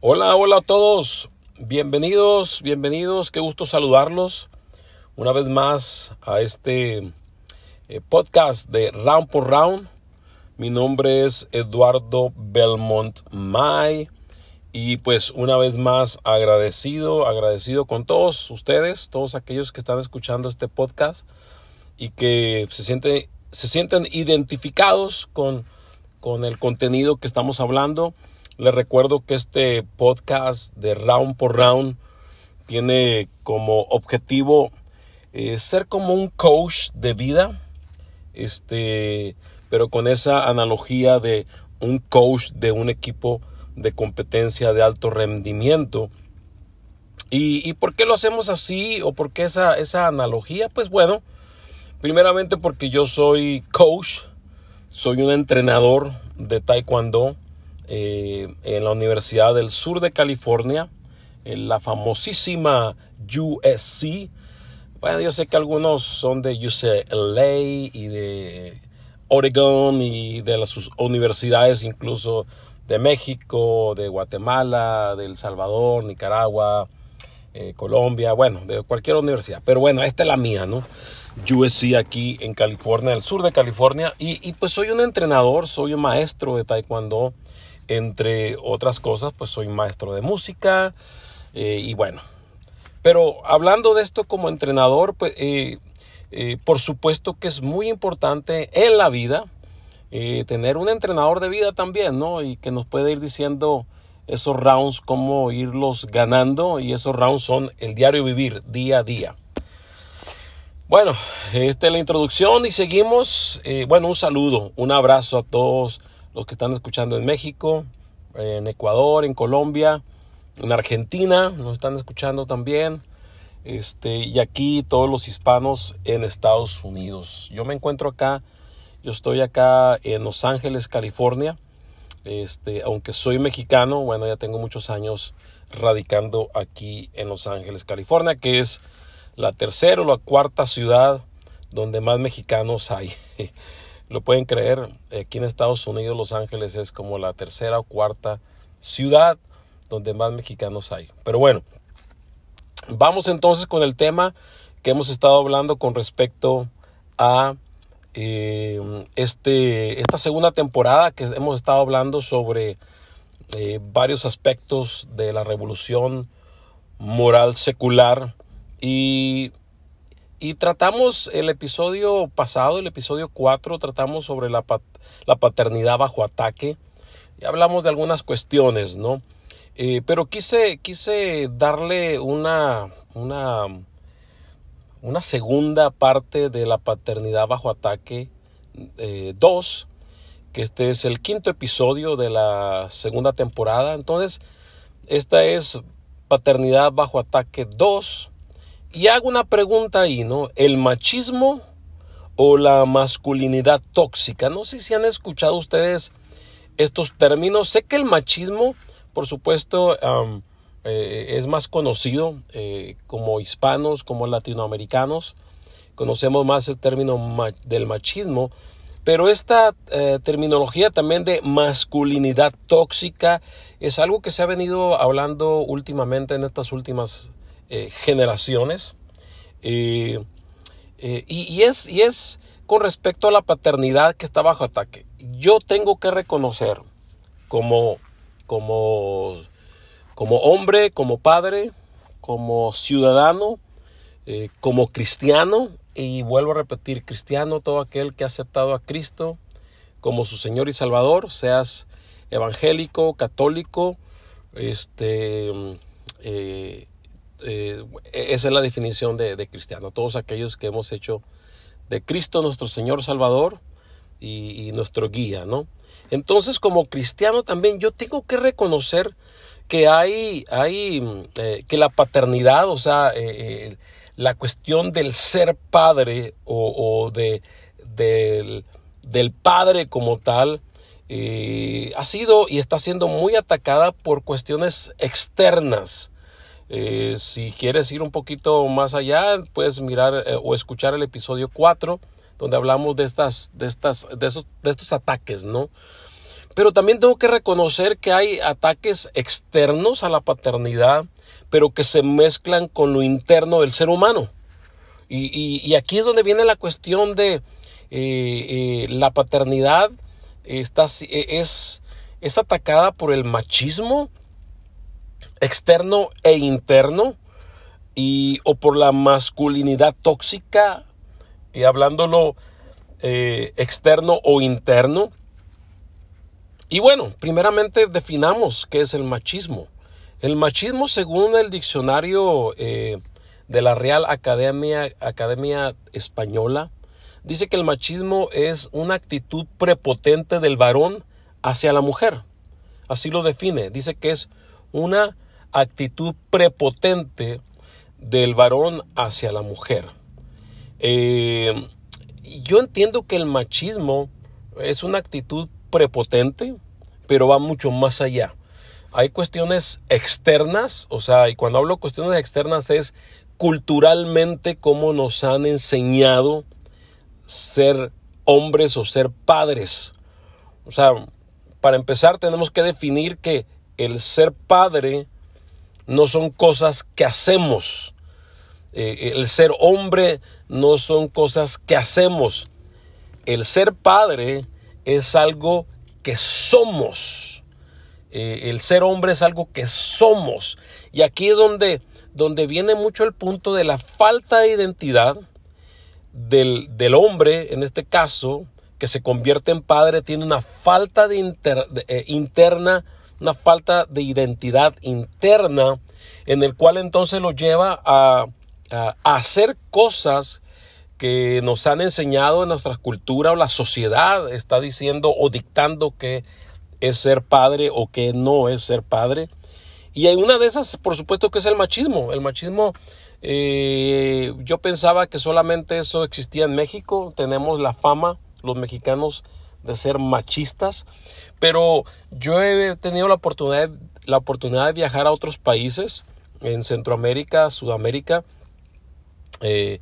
Hola, hola a todos. Bienvenidos, bienvenidos. Qué gusto saludarlos una vez más a este eh, podcast de Round por Round. Mi nombre es Eduardo Belmont May. Y pues una vez más agradecido, agradecido con todos ustedes, todos aquellos que están escuchando este podcast y que se sienten, se sienten identificados con, con el contenido que estamos hablando. Les recuerdo que este podcast de Round por Round tiene como objetivo eh, ser como un coach de vida, este, pero con esa analogía de un coach de un equipo de competencia de alto rendimiento. ¿Y, por qué lo hacemos así o por qué esa, esa analogía? Pues bueno, primeramente porque yo soy coach, soy un entrenador de taekwondo eh, en la Universidad del Sur de California, en la famosísima USC. Bueno, yo sé que algunos son de UCLA y de Oregon y de las universidades incluso de México, de Guatemala, de El Salvador, Nicaragua, eh, Colombia, bueno, de cualquier universidad. Pero bueno, esta es la mía, ¿no? USC aquí en California, el sur de California. Y, y pues soy un entrenador, soy un maestro de Taekwondo entre otras cosas, pues soy maestro de música eh, y bueno. Pero hablando de esto como entrenador, pues eh, eh, por supuesto que es muy importante en la vida tener un entrenador de vida también, ¿no? Y que nos puede ir diciendo esos rounds, cómo irlos ganando y esos rounds son el diario vivir día a día. Bueno, esta es la introducción y seguimos. bueno, un saludo, un abrazo a todos los que están escuchando en México, en Ecuador, en Colombia, en Argentina, nos están escuchando también. Este, y aquí todos los hispanos en Estados Unidos. Yo me encuentro acá, yo estoy acá en Los Ángeles, California. Este, aunque soy mexicano, bueno, ya tengo muchos años radicando aquí en Los Ángeles, California, que es la tercera o la cuarta ciudad donde más mexicanos hay. Lo pueden creer, aquí en Estados Unidos Los Ángeles es como la tercera o cuarta ciudad donde más mexicanos hay. Pero bueno, vamos entonces con el tema que hemos estado hablando con respecto a eh, este, esta segunda temporada que hemos estado hablando sobre eh, varios aspectos de la revolución moral secular y y tratamos el episodio pasado, el episodio 4, tratamos sobre la, la paternidad bajo ataque. Y hablamos de algunas cuestiones, ¿no? Eh, pero quise, quise darle una, una, una segunda parte de la paternidad bajo ataque 2, eh, que este es el quinto episodio de la segunda temporada. Entonces, esta es paternidad bajo ataque 2 y hago una pregunta ahí, ¿no? ¿El machismo o la masculinidad tóxica? No sé si han escuchado ustedes estos términos. Sé que el machismo, por supuesto, eh, es más conocido eh, como hispanos, como latinoamericanos. Conocemos más el término del machismo. Pero esta eh, terminología también de masculinidad tóxica es algo que se ha venido hablando últimamente en estas últimas eh, generaciones. Eh, y, es, y es con respecto a la paternidad que está bajo ataque. Yo tengo que reconocer como, como, como hombre, como padre, como ciudadano, eh, como cristiano, y vuelvo a repetir, cristiano, todo aquel que ha aceptado a Cristo como su Señor y Salvador, seas evangélico, católico, este, eh, esa es la definición de, cristiano. Todos aquellos que hemos hecho de Cristo nuestro Señor Salvador y, nuestro guía, ¿no? Entonces, como cristiano también yo tengo que reconocer que hay, hay eh, que la paternidad, o sea, eh, la cuestión del ser padre o, de, del, del, padre como tal, ha sido y está siendo muy atacada por cuestiones externas eh, si quieres ir un poquito más allá, puedes mirar eh, o escuchar el episodio 4, donde hablamos de, estas, de, estas, de, esos, de estos ataques, ¿no? pero también tengo que reconocer que hay ataques externos a la paternidad, pero que se mezclan con lo interno del ser humano. Y, aquí es donde viene la cuestión de eh, la paternidad está, es, es atacada por el machismo externo e interno y, o por la masculinidad tóxica, y hablándolo eh, externo o interno. Y bueno, primeramente definamos qué es el machismo. El machismo, según el diccionario eh, de la Real Academia, Academia Española, dice que el machismo es una actitud prepotente del varón hacia la mujer. Así lo define. Dice que es una actitud prepotente del varón hacia la mujer. Eh, yo entiendo que el machismo es una actitud prepotente, pero va mucho más allá. Hay cuestiones externas, o sea, y cuando hablo de cuestiones externas es culturalmente cómo nos han enseñado ser hombres o ser padres. O sea, para empezar tenemos que definir que el ser padre no son cosas que hacemos. Eh, el ser hombre no son cosas que hacemos. El ser padre es algo que somos. Eh, el ser hombre es algo que somos. Y aquí es donde, donde viene mucho el punto de la falta de identidad del, hombre, en este caso, que se convierte en padre, tiene una falta de, eh, interna, una falta de identidad interna, en el cual entonces lo lleva a hacer cosas que nos han enseñado en nuestra cultura o la sociedad está diciendo o dictando que es ser padre o que no es ser padre. Y hay una de esas, por supuesto, que es el machismo. El machismo, eh, yo pensaba que solamente eso existía en México. Tenemos la fama, los mexicanos, de ser machistas. Pero yo he tenido la oportunidad, la oportunidad de viajar a otros países, en Centroamérica, Sudamérica. Eh,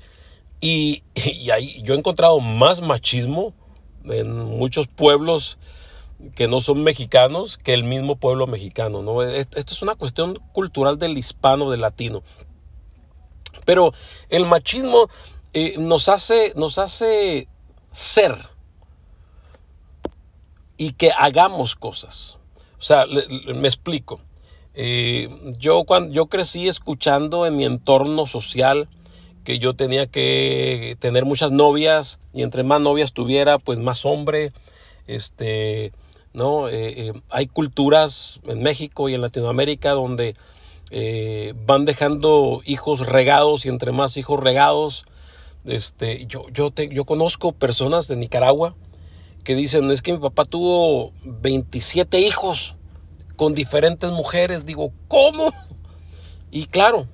y, ahí yo he encontrado más machismo en muchos pueblos que no son mexicanos que el mismo pueblo mexicano. ¿no? Esto es una cuestión cultural del hispano, del latino. Pero el machismo eh, nos, hace, nos hace ser y que hagamos cosas. O sea, me explico. Eh, yo, cuando, yo crecí escuchando en mi entorno social que yo tenía que tener muchas novias y entre más novias tuviera, pues más hombre. Este, ¿no? Eh, eh, hay culturas en México y en Latinoamérica donde van dejando hijos regados y entre más hijos regados. Este, yo, yo, te, yo conozco personas de Nicaragua que dicen, es que mi papá tuvo 27 hijos con diferentes mujeres. Digo, ¿cómo? Y claro,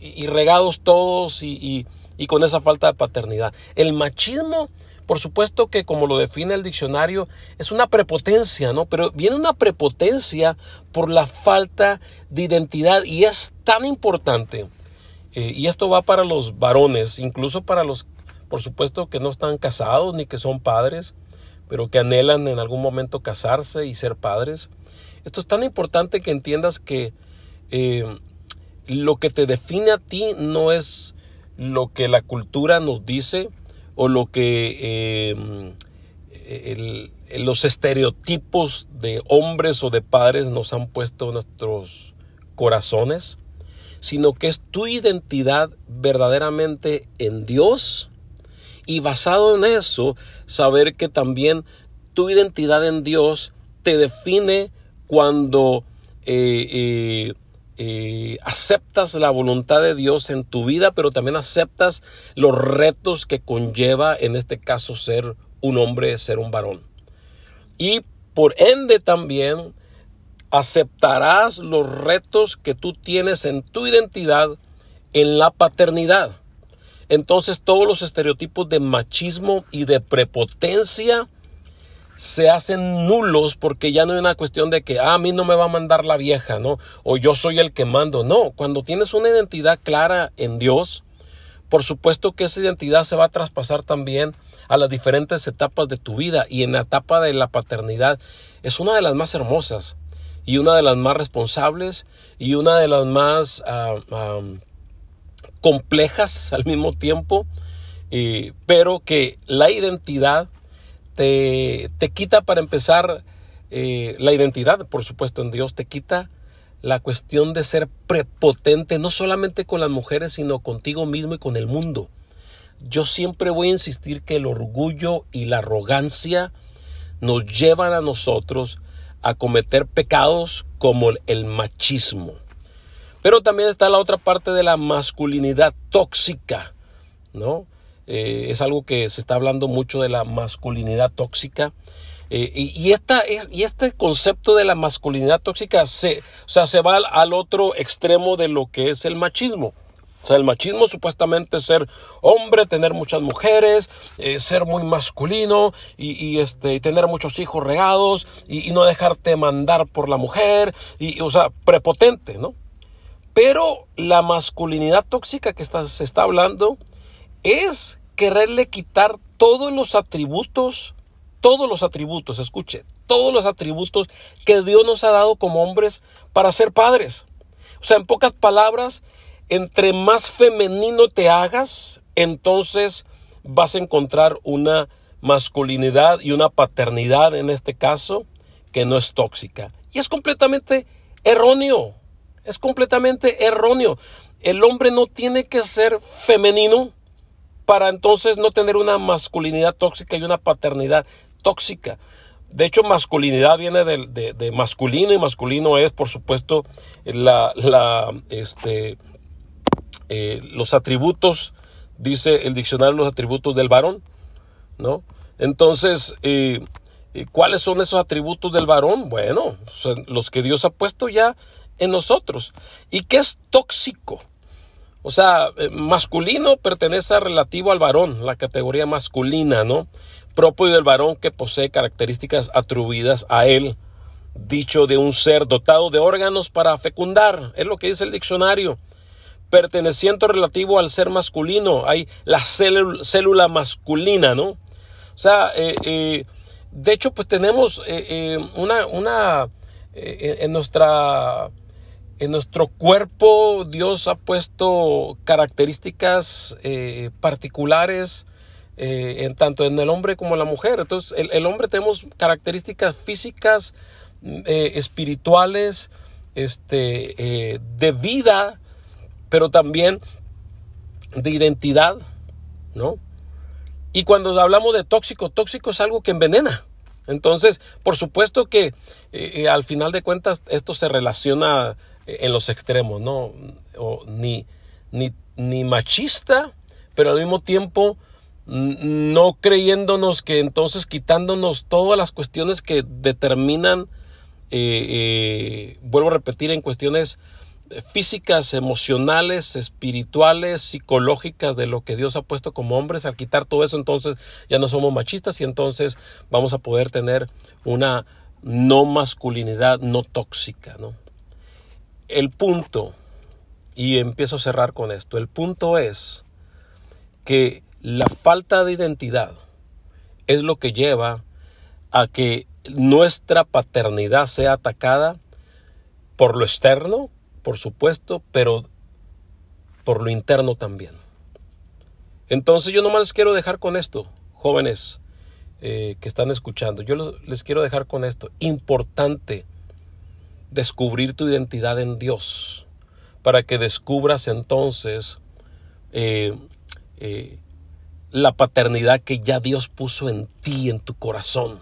y, regados todos y, con esa falta de paternidad. El machismo, por supuesto que como lo define el diccionario, es una prepotencia, ¿no? Pero viene una prepotencia por la falta de identidad y es tan importante. Eh, y esto va para los varones, incluso para los, por supuesto, que no están casados ni que son padres, pero que anhelan en algún momento casarse y ser padres. Esto es tan importante que entiendas que eh, lo que te define a ti no es lo que la cultura nos dice o lo que em, los estereotipos de hombres o de padres nos han puesto en nuestros corazones, sino que es tu identidad verdaderamente en Dios y basado en eso, saber que también tu identidad en Dios te define cuando eh, eh, eh, aceptas la voluntad de Dios en tu vida, pero también aceptas los retos que conlleva, en este caso, ser un hombre, ser un varón. Y por ende también aceptarás los retos que tú tienes en tu identidad en la paternidad. Entonces todos los estereotipos de machismo y de prepotencia se hacen nulos porque ya no hay una cuestión de que ah, a mí no me va a mandar la vieja, ¿no? O yo soy el que mando. No, cuando tienes una identidad clara en Dios, por supuesto que esa identidad se va a traspasar también a las diferentes etapas de tu vida y en la etapa de la paternidad es una de las más hermosas y una de las más responsables y una de las más ah, ah, complejas al mismo tiempo, eh, pero que la identidad te, te quita para empezar, eh, la identidad, por supuesto, en Dios, te quita la cuestión de ser prepotente, no solamente con las mujeres, sino contigo mismo y con el mundo. Yo siempre voy a insistir que el orgullo y la arrogancia nos llevan a nosotros a cometer pecados como el machismo. Pero también está la otra parte de la masculinidad tóxica, ¿no? Eh, es algo que se está hablando mucho de la masculinidad tóxica. Eh, y, esta es, y este concepto de la masculinidad tóxica se, o sea, se va al, otro extremo de lo que es el machismo. O sea, el machismo supuestamente es ser hombre, tener muchas mujeres, eh, ser muy masculino y, este, tener muchos hijos regados y, no dejarte mandar por la mujer, y, o sea, prepotente, ¿no? Pero la masculinidad tóxica que se está hablando es quererle quitar todos los atributos todos los atributos, escuche, todos los atributos que Dios nos ha dado como hombres para ser padres. O sea, en pocas palabras, entre más femenino te hagas, entonces vas a encontrar una masculinidad y una paternidad en este caso que no es tóxica. Y es completamente erróneo. Es completamente erróneo. El hombre no tiene que ser femenino para entonces no tener una masculinidad tóxica y una paternidad tóxica. De hecho, masculinidad viene de, masculino y masculino es, por supuesto, la, este, eh, los atributos, dice el diccionario, los atributos del varón, ¿no? Entonces, eh, eh, ¿cuáles son esos atributos del varón? Bueno, los que Dios ha puesto ya en nosotros. ¿Y qué es tóxico? O sea, masculino pertenece a relativo al varón, la categoría masculina, ¿no? propio del varón que posee características atribuidas a él, dicho de un ser dotado de órganos para fecundar, es lo que dice el diccionario. Perteneciente relativo al ser masculino, hay la célula, masculina, ¿no? O sea, eh, eh, de hecho, pues tenemos eh, una, una en nuestra en nuestro cuerpo Dios ha puesto características particulares eh, en tanto en el hombre como en la mujer. Entonces, el, hombre tenemos características físicas, mm, eh, espirituales, este, eh, de vida, pero también de identidad, ¿no? Y cuando hablamos de tóxico, tóxico es algo que envenena. Entonces, por supuesto que al final de cuentas esto se relaciona en los extremos, ¿no? O ni, ni, ni machista, pero al mismo tiempo no creyéndonos que entonces quitándonos todas las cuestiones que determinan, eh, eh, vuelvo a repetir, en cuestiones físicas, emocionales, espirituales, psicológicas de lo que Dios ha puesto como hombres, al quitar todo eso entonces ya no somos machistas y entonces vamos a poder tener una no masculinidad no tóxica, ¿no? El punto, y empiezo a cerrar con esto, el punto es que la falta de identidad es lo que lleva a que nuestra paternidad sea atacada por lo externo, por supuesto, pero por lo interno también. Entonces yo nomás les quiero dejar con esto, jóvenes eh, que están escuchando, yo les, quiero dejar con esto. Importante descubrir tu identidad en Dios para que descubras entonces eh, eh, la paternidad que ya Dios puso en ti, en tu corazón.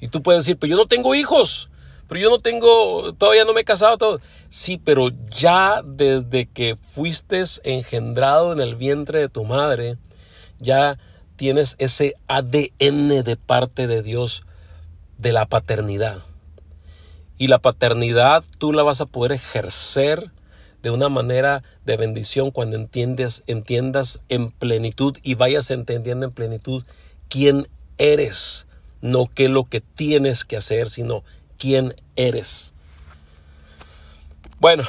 Y tú puedes decir, pero yo no tengo hijos, pero yo no tengo, todavía no me he casado. Todo. Sí, pero ya desde que fuiste engendrado en el vientre de tu madre, ya tienes ese ADN de parte de Dios de la paternidad. Y la paternidad tú la vas a poder ejercer de una manera de bendición cuando entiendes, entiendas en plenitud y vayas entendiendo en plenitud quién eres, no qué lo que tienes que hacer, sino quién eres. Bueno,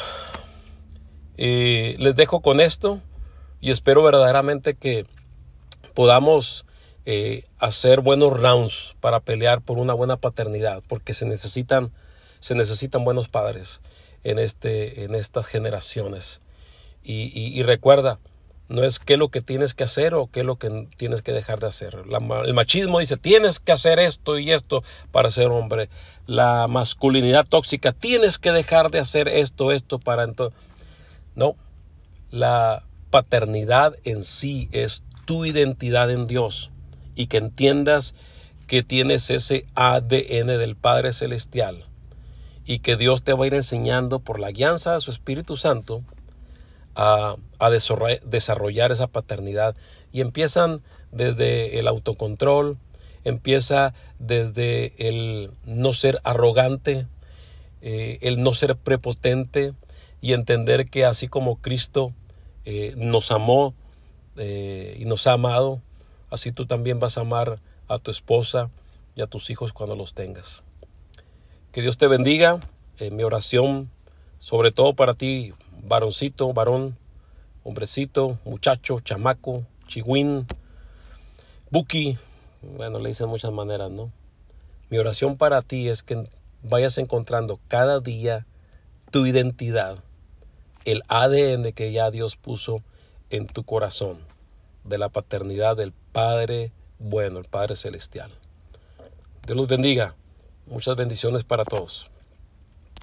eh, les dejo con esto. y espero verdaderamente que podamos eh, hacer buenos rounds para pelear por una buena paternidad, porque se necesitan, se necesitan buenos padres en, este, en estas generaciones. Y, recuerda, no es qué es lo que tienes que hacer o qué es lo que tienes que dejar de hacer. el machismo dice, tienes que hacer esto y esto para ser hombre. La masculinidad tóxica, tienes que dejar de hacer esto, esto para entonces... No, la paternidad en sí es tu identidad en Dios y que entiendas que tienes ese ADN del Padre Celestial y que Dios te va a ir enseñando por la guianza de su Espíritu Santo a, desarrollar esa paternidad. Y empiezan desde el autocontrol, empieza desde el no ser arrogante, eh, el no ser prepotente y entender que así como Cristo eh, nos amó eh, y nos ha amado, así tú también vas a amar a tu esposa y a tus hijos cuando los tengas. Que Dios te bendiga. En mi oración, sobre todo para ti, varoncito, varón, hombrecito, muchacho, chamaco, chigüín, buki, bueno, le dicen muchas maneras, ¿no? Mi oración para ti es que vayas encontrando cada día tu identidad, el ADN que ya Dios puso en tu corazón, de la paternidad del Padre bueno, el Padre Celestial. Dios los bendiga. Muchas bendiciones para todos.